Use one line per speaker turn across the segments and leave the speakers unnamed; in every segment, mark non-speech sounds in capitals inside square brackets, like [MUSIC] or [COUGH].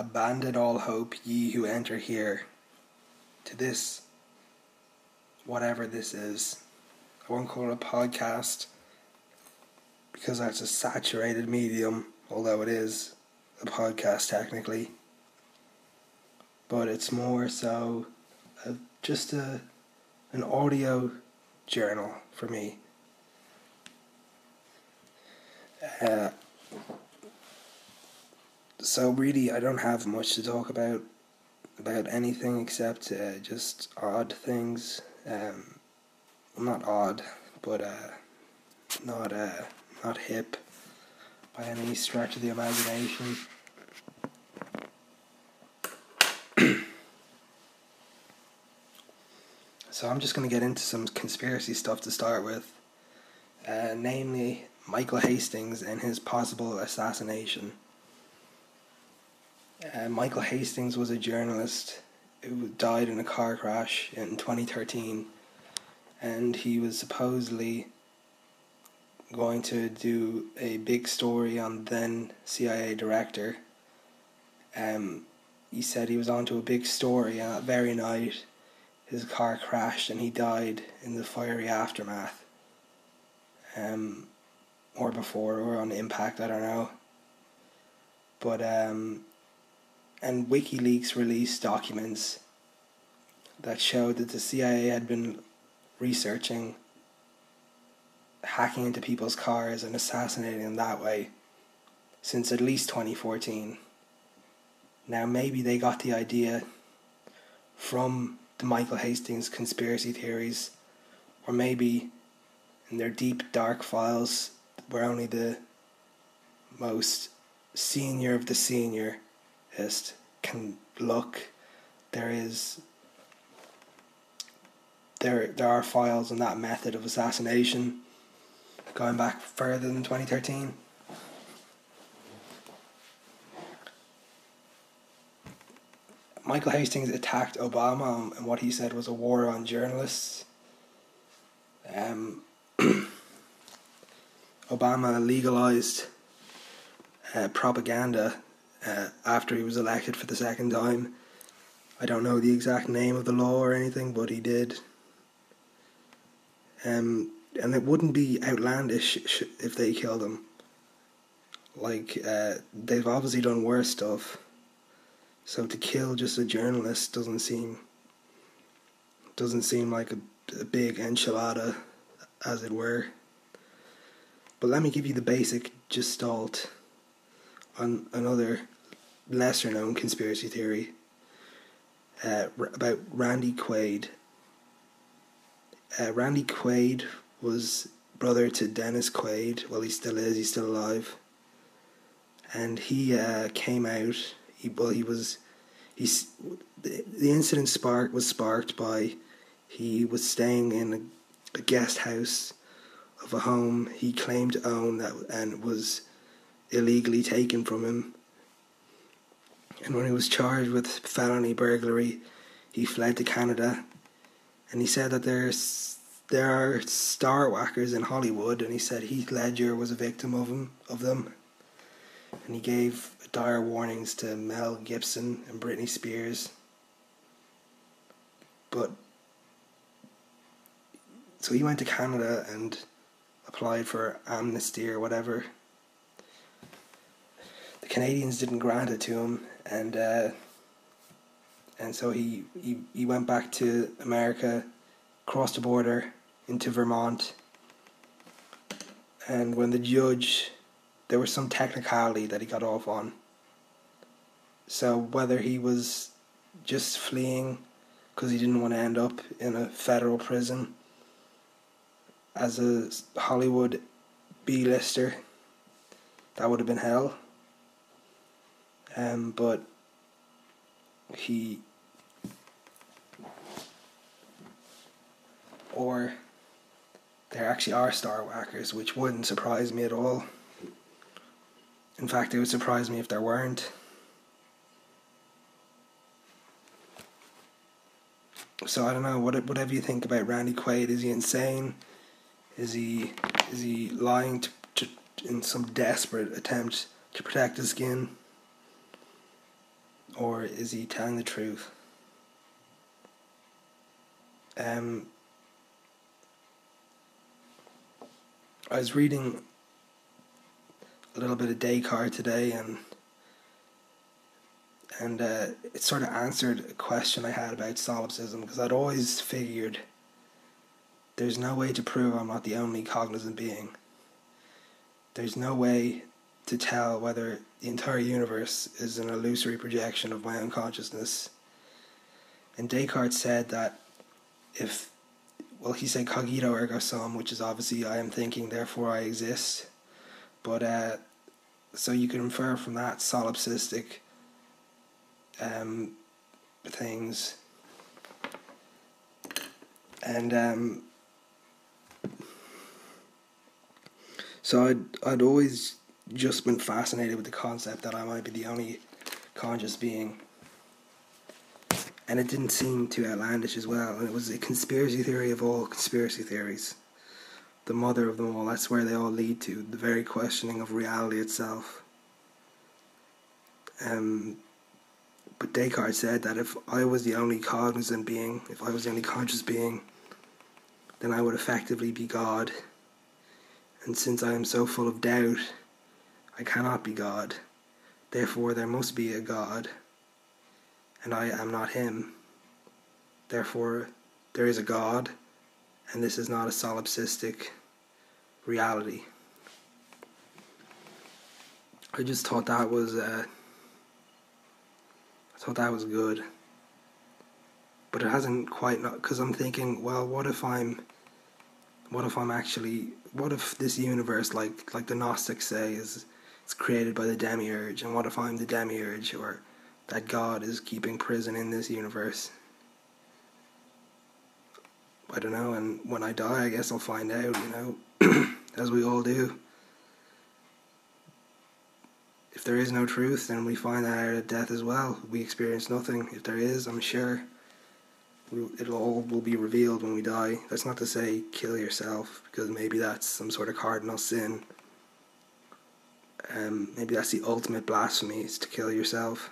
Abandon all hope, ye who enter here, to this, whatever this is. I won't call it a podcast because that's a saturated medium, although it is a podcast technically. But it's more so a, just a an audio journal for me. Uh, so really, I don't have much to talk about about anything except uh, just odd things. Um, not odd, but uh, not uh, not hip by any stretch of the imagination. [CLEARS THROAT] so I'm just going to get into some conspiracy stuff to start with, uh, namely Michael Hastings and his possible assassination. Uh, Michael Hastings was a journalist who died in a car crash in 2013, and he was supposedly going to do a big story on then CIA director. Um, he said he was onto a big story, and that very night, his car crashed and he died in the fiery aftermath. Um, or before, or on impact, I don't know. But um, and WikiLeaks released documents that showed that the CIA had been researching hacking into people's cars and assassinating them that way since at least 2014. Now, maybe they got the idea from the Michael Hastings conspiracy theories, or maybe in their deep, dark files, where only the most senior of the senior can look. There is there there are files on that method of assassination going back further than 2013. Michael Hastings attacked Obama and what he said was a war on journalists. Um, [CLEARS THROAT] Obama legalized uh, propaganda uh, after he was elected for the second time. I don't know the exact name of the law or anything, but he did. Um, and it wouldn't be outlandish if they killed him. Like uh, they've obviously done worse stuff, so to kill just a journalist doesn't seem doesn't seem like a, a big enchilada, as it were. But let me give you the basic gestalt on another lesser known conspiracy theory uh, about Randy Quaid. Uh, Randy Quaid was brother to Dennis Quaid. Well, he still is. He's still alive. And he uh, came out. He well, he was. He's the, the incident spark was sparked by he was staying in a, a guest house of a home he claimed to own that and was illegally taken from him. And when he was charged with felony burglary, he fled to Canada. And he said that there's there are star whackers in Hollywood, and he said Heath Ledger was a victim of him of them. And he gave dire warnings to Mel Gibson and Britney Spears. But so he went to Canada and applied for amnesty or whatever Canadians didn't grant it to him, and uh, and so he, he he went back to America, crossed the border into Vermont, and when the judge, there was some technicality that he got off on. So whether he was just fleeing because he didn't want to end up in a federal prison as a Hollywood B-lister, that would have been hell um, but he or there actually are star whackers, which wouldn't surprise me at all. In fact, it would surprise me if there weren't. So I don't know. What whatever you think about Randy Quaid, is he insane? Is he is he lying to, to in some desperate attempt to protect his skin? Or is he telling the truth? Um, I was reading a little bit of Descartes today, and and uh, it sort of answered a question I had about solipsism because I'd always figured there's no way to prove I'm not the only cognizant being. There's no way to tell whether the entire universe is an illusory projection of my own consciousness. And Descartes said that if, well, he said cogito ergo sum, which is obviously I am thinking, therefore I exist. But uh, so you can infer from that solipsistic um, things. And um, so I'd I'd always just been fascinated with the concept that I might be the only conscious being. And it didn't seem too outlandish as well. And it was a conspiracy theory of all conspiracy theories. The mother of them all. That's where they all lead to. The very questioning of reality itself. Um, but Descartes said that if I was the only cognizant being, if I was the only conscious being, then I would effectively be God. And since I am so full of doubt, I cannot be God. Therefore, there must be a God, and I am not Him. Therefore, there is a God, and this is not a solipsistic reality. I just thought that was. Uh, thought that was good. But it hasn't quite not because I'm thinking, well, what if I'm, what if I'm actually, what if this universe, like like the Gnostics say, is created by the demiurge, and what if I'm the demiurge, or that God is keeping prison in this universe? I don't know, and when I die, I guess I'll find out, you know, [CLEARS THROAT] as we all do if there is no truth, then we find that out at death as well. We experience nothing. If there is, I'm sure it'll all will be revealed when we die. That's not to say kill yourself, because maybe that's some sort of cardinal sin. Um, maybe that's the ultimate blasphemy is to kill yourself.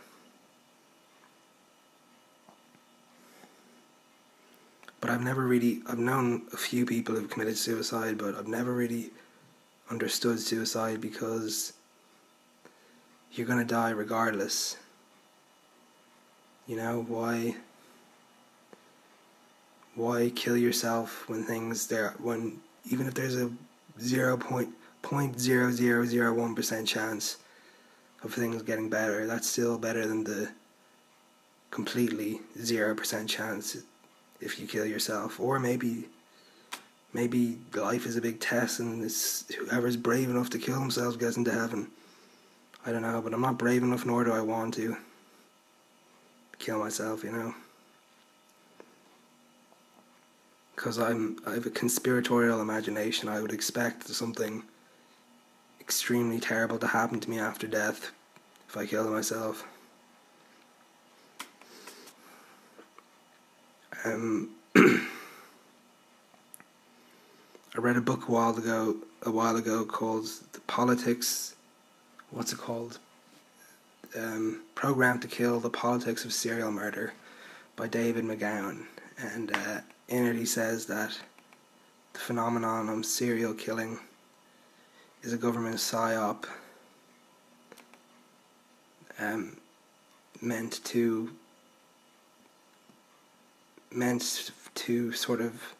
But I've never really I've known a few people who've committed suicide, but I've never really understood suicide because you're going to die regardless. You know, why why kill yourself when things there when even if there's a zero point point zero zero zero one percent chance of things getting better, that's still better than the completely zero percent chance if you kill yourself. Or maybe maybe life is a big test and it's whoever's brave enough to kill themselves gets into heaven. I don't know, but I'm not brave enough, nor do I want to kill myself, you know. Because I'm, I have a conspiratorial imagination. I would expect something extremely terrible to happen to me after death if I killed myself. Um, [CLEARS THROAT] I read a book a while ago, a while ago called "The Politics what's it called? Um, Programmed to Kill the Politics of Serial Murder by David McGowan. And uh, in it, he says that the phenomenon of serial killing is a government psyop um, meant to meant to sort of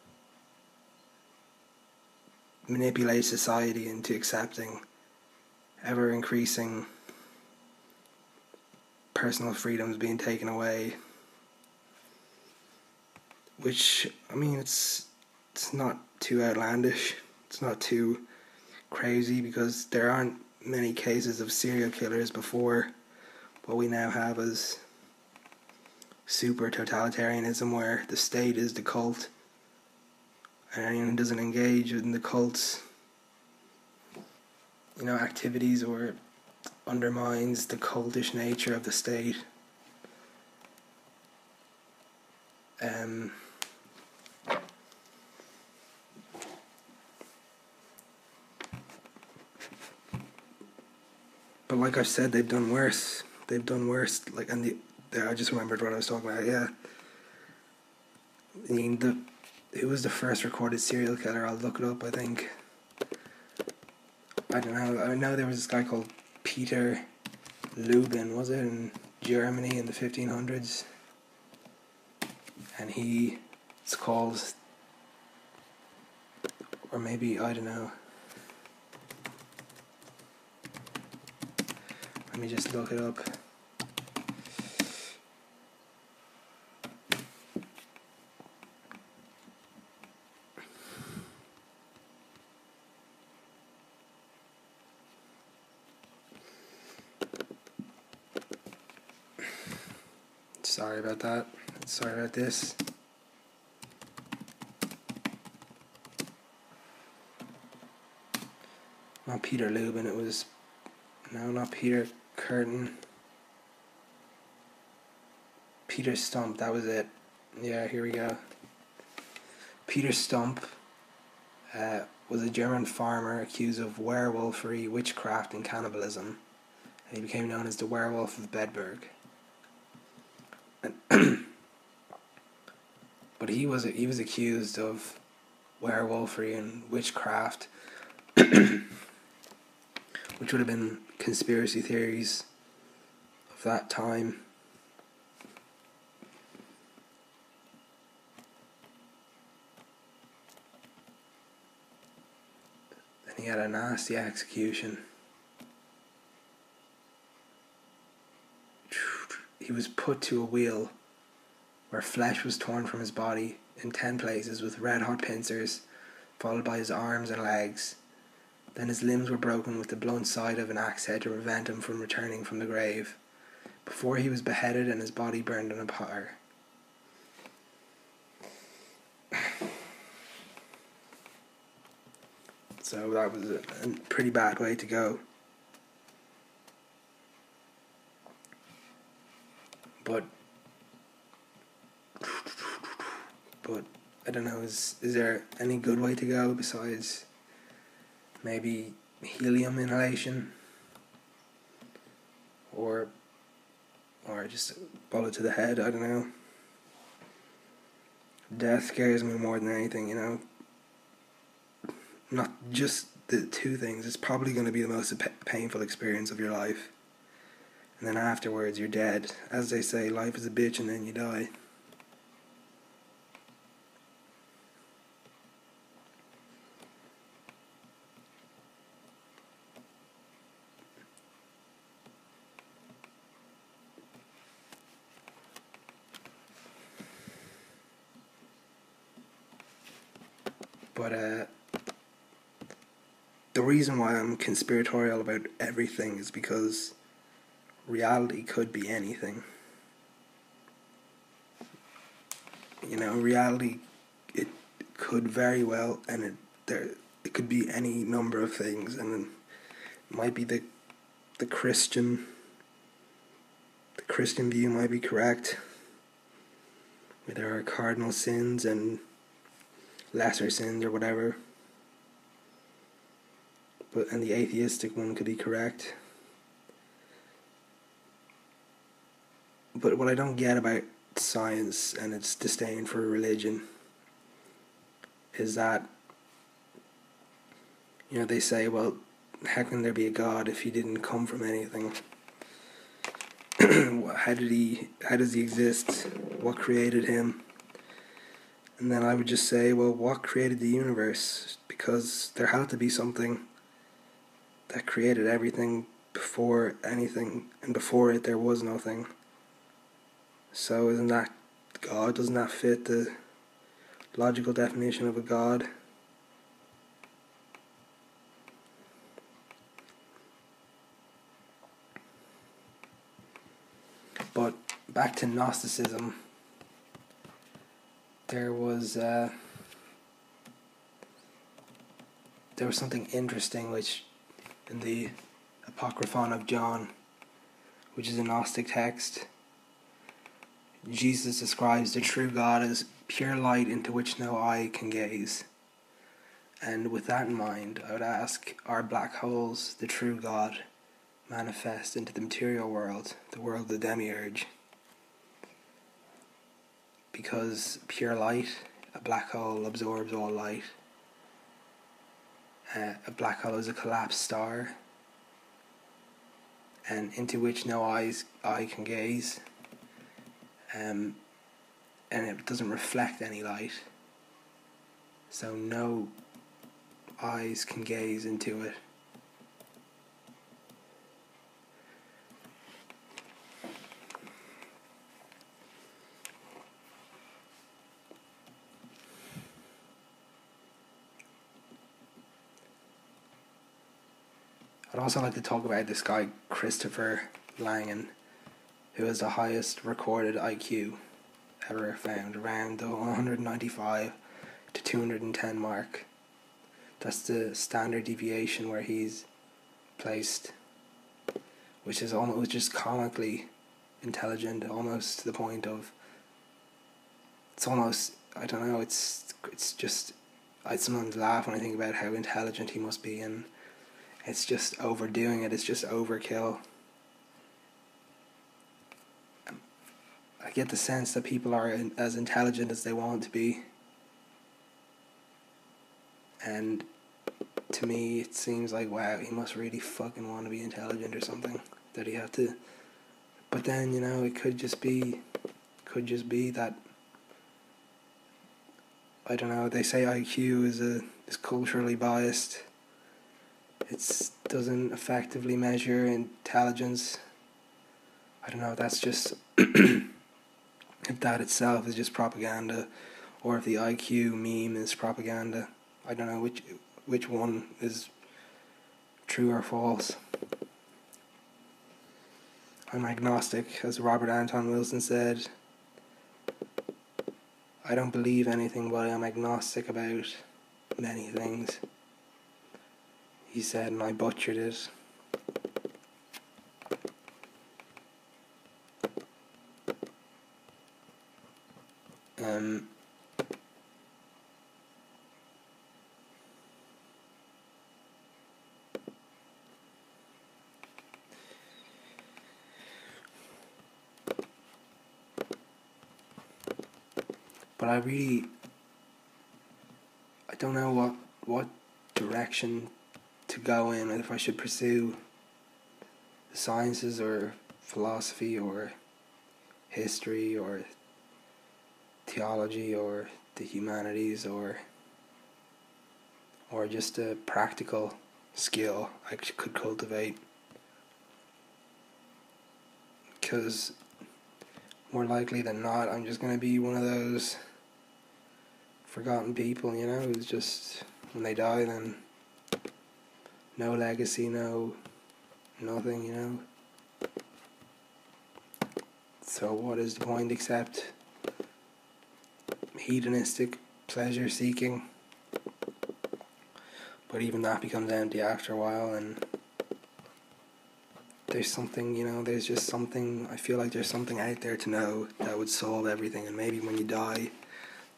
manipulate society into accepting ever increasing personal freedoms being taken away. Which I mean it's it's not too outlandish. It's not too crazy because there aren't many cases of serial killers before what we now have as super totalitarianism where the state is the cult and anyone who doesn't engage in the cults you know, activities or undermines the cultish nature of the state. Um, but like I said, they've done worse. They've done worse. Like, and the there. I just remembered what I was talking about. Yeah. I mean the who was the first recorded serial killer? I'll look it up. I think. I don't know. I know there was this guy called Peter Lubin, was it in Germany in the fifteen hundreds, and he it's called, or maybe I don't know. Let me just look it up. Sorry about that. Sorry about this. Not Peter Lubin, it was. No, not Peter Curtin. Peter Stump, that was it. Yeah, here we go. Peter Stump uh, was a German farmer accused of werewolfery, witchcraft, and cannibalism, and he became known as the Werewolf of Bedburg. [CLEARS THROAT] but he was he was accused of werewolfery and witchcraft, [CLEARS THROAT] which would have been conspiracy theories of that time. And he had a nasty execution. He was put to a wheel where flesh was torn from his body in ten places with red hot pincers, followed by his arms and legs. Then his limbs were broken with the blunt side of an axe head to prevent him from returning from the grave, before he was beheaded and his body burned in a pyre. [SIGHS] So that was a, a pretty bad way to go. But [SIGHS] but I don't know. Is is there any good way to go besides maybe helium inhalation or or just a bullet to the head? I don't know. Death scares me more than anything. You know. Not just the two things. It's probably going to be the most painful experience of your life. And then afterwards, you're dead. As they say, life is a bitch and then you die. But uh, the reason why I'm conspiratorial about everything is because reality could be anything. You know, reality it could very well and it there it could be any number of things and it might be the the Christian the Christian view might be correct. Where there are cardinal sins and lesser sins or whatever. But and the atheistic one could be correct. But what I don't get about science and its disdain for religion is that you know they say, well, how can there be a God if he didn't come from anything? [CLEARS THROAT] how did he how does he exist? What created him? And then I would just say, well, what created the universe? Because there had to be something that created everything before anything, and before it there was nothing. So isn't that God? Doesn't that fit the logical definition of a God? But back to Gnosticism there was uh, there was something interesting which in the Apocryphon of John, which is a Gnostic text, Jesus describes the true God as pure light into which no eye can gaze. And with that in mind, I would ask are black holes the true God manifest into the material world, the world of the demiurge? because pure light, a black hole absorbs all light. Uh, a black hole is a collapsed star, and into which no eyes eye can gaze. Um, and it doesn't reflect any light, so no eyes can gaze into it. Also like to talk about this guy, Christopher Langan, who has the highest recorded IQ ever found, around the 195 to 210 mark. That's the standard deviation where he's placed, which is almost just comically intelligent, almost to the point of. It's almost I don't know. It's it's just I sometimes laugh when I think about how intelligent he must be and it's just overdoing it. It's just overkill. I get the sense that people are as intelligent as they want to be. And to me, it seems like, wow, he must really fucking want to be intelligent or something. That he have to. But then, you know, it could just be. Could just be that. I don't know, they say IQ is a is culturally biased it doesn't effectively measure intelligence. I don't know. That's just [CLEARS THROAT] if that itself is just propaganda, or if the IQ meme is propaganda. I don't know which which one is true or false. I'm agnostic, as Robert Anton Wilson said. I don't believe anything, but I'm agnostic about many things he said, and I butchered it. Um, but I really I don't know what what direction to go in, if I should pursue the sciences or philosophy or history or theology or the humanities or or just a practical skill I could cultivate. Because more likely than not I'm just going to be one of those forgotten people you know who's just when they die then no legacy, no nothing, you know. So what is the point except hedonistic pleasure seeking? But even that becomes empty after a while and there's something, you know, there's just something I feel like there's something out there to know that would solve everything and maybe when you die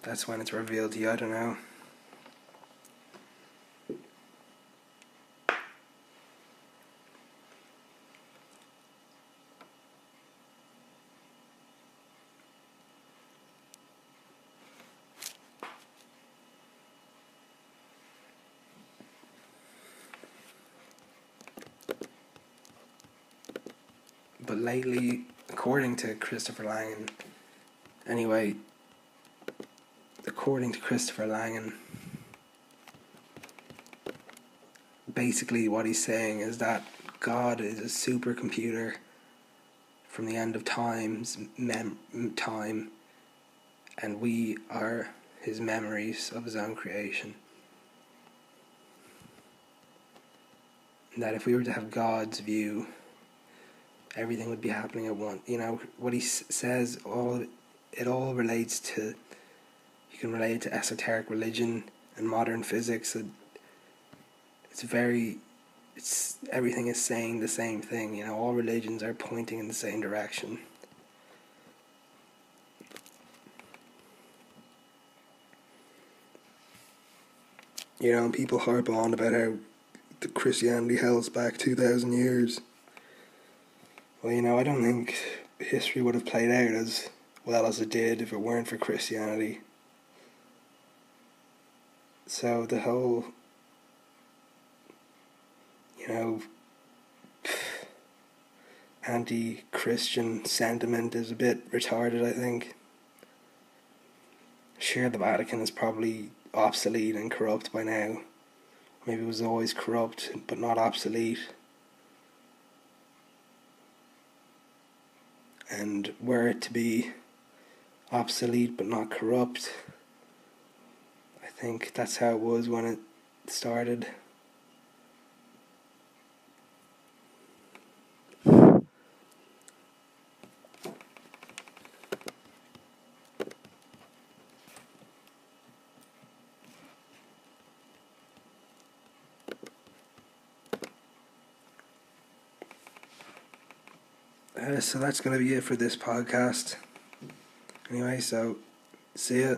that's when it's revealed to you, I don't know. but lately, according to Christopher Langan, anyway, according to Christopher Langan, basically what he's saying is that God is a supercomputer from the end of times, mem- time, and we are his memories of his own creation. And that if we were to have God's view everything would be happening at once. You know what he s- says. All it all relates to. You can relate it to esoteric religion and modern physics. It, it's very. It's everything is saying the same thing. You know, all religions are pointing in the same direction. You know, people harp on about how the Christianity held us back two thousand years well, you know, I don't think history would have played out as well as it did if it weren't for Christianity. So the whole, you know, anti Christian sentiment is a bit retarded, I think. Sure, the Vatican is probably obsolete and corrupt by now. Maybe it was always corrupt but not obsolete. And were it to be obsolete but not corrupt, I think that's how it was when it started. Uh, so that's going to be it for this podcast. Anyway, so see ya.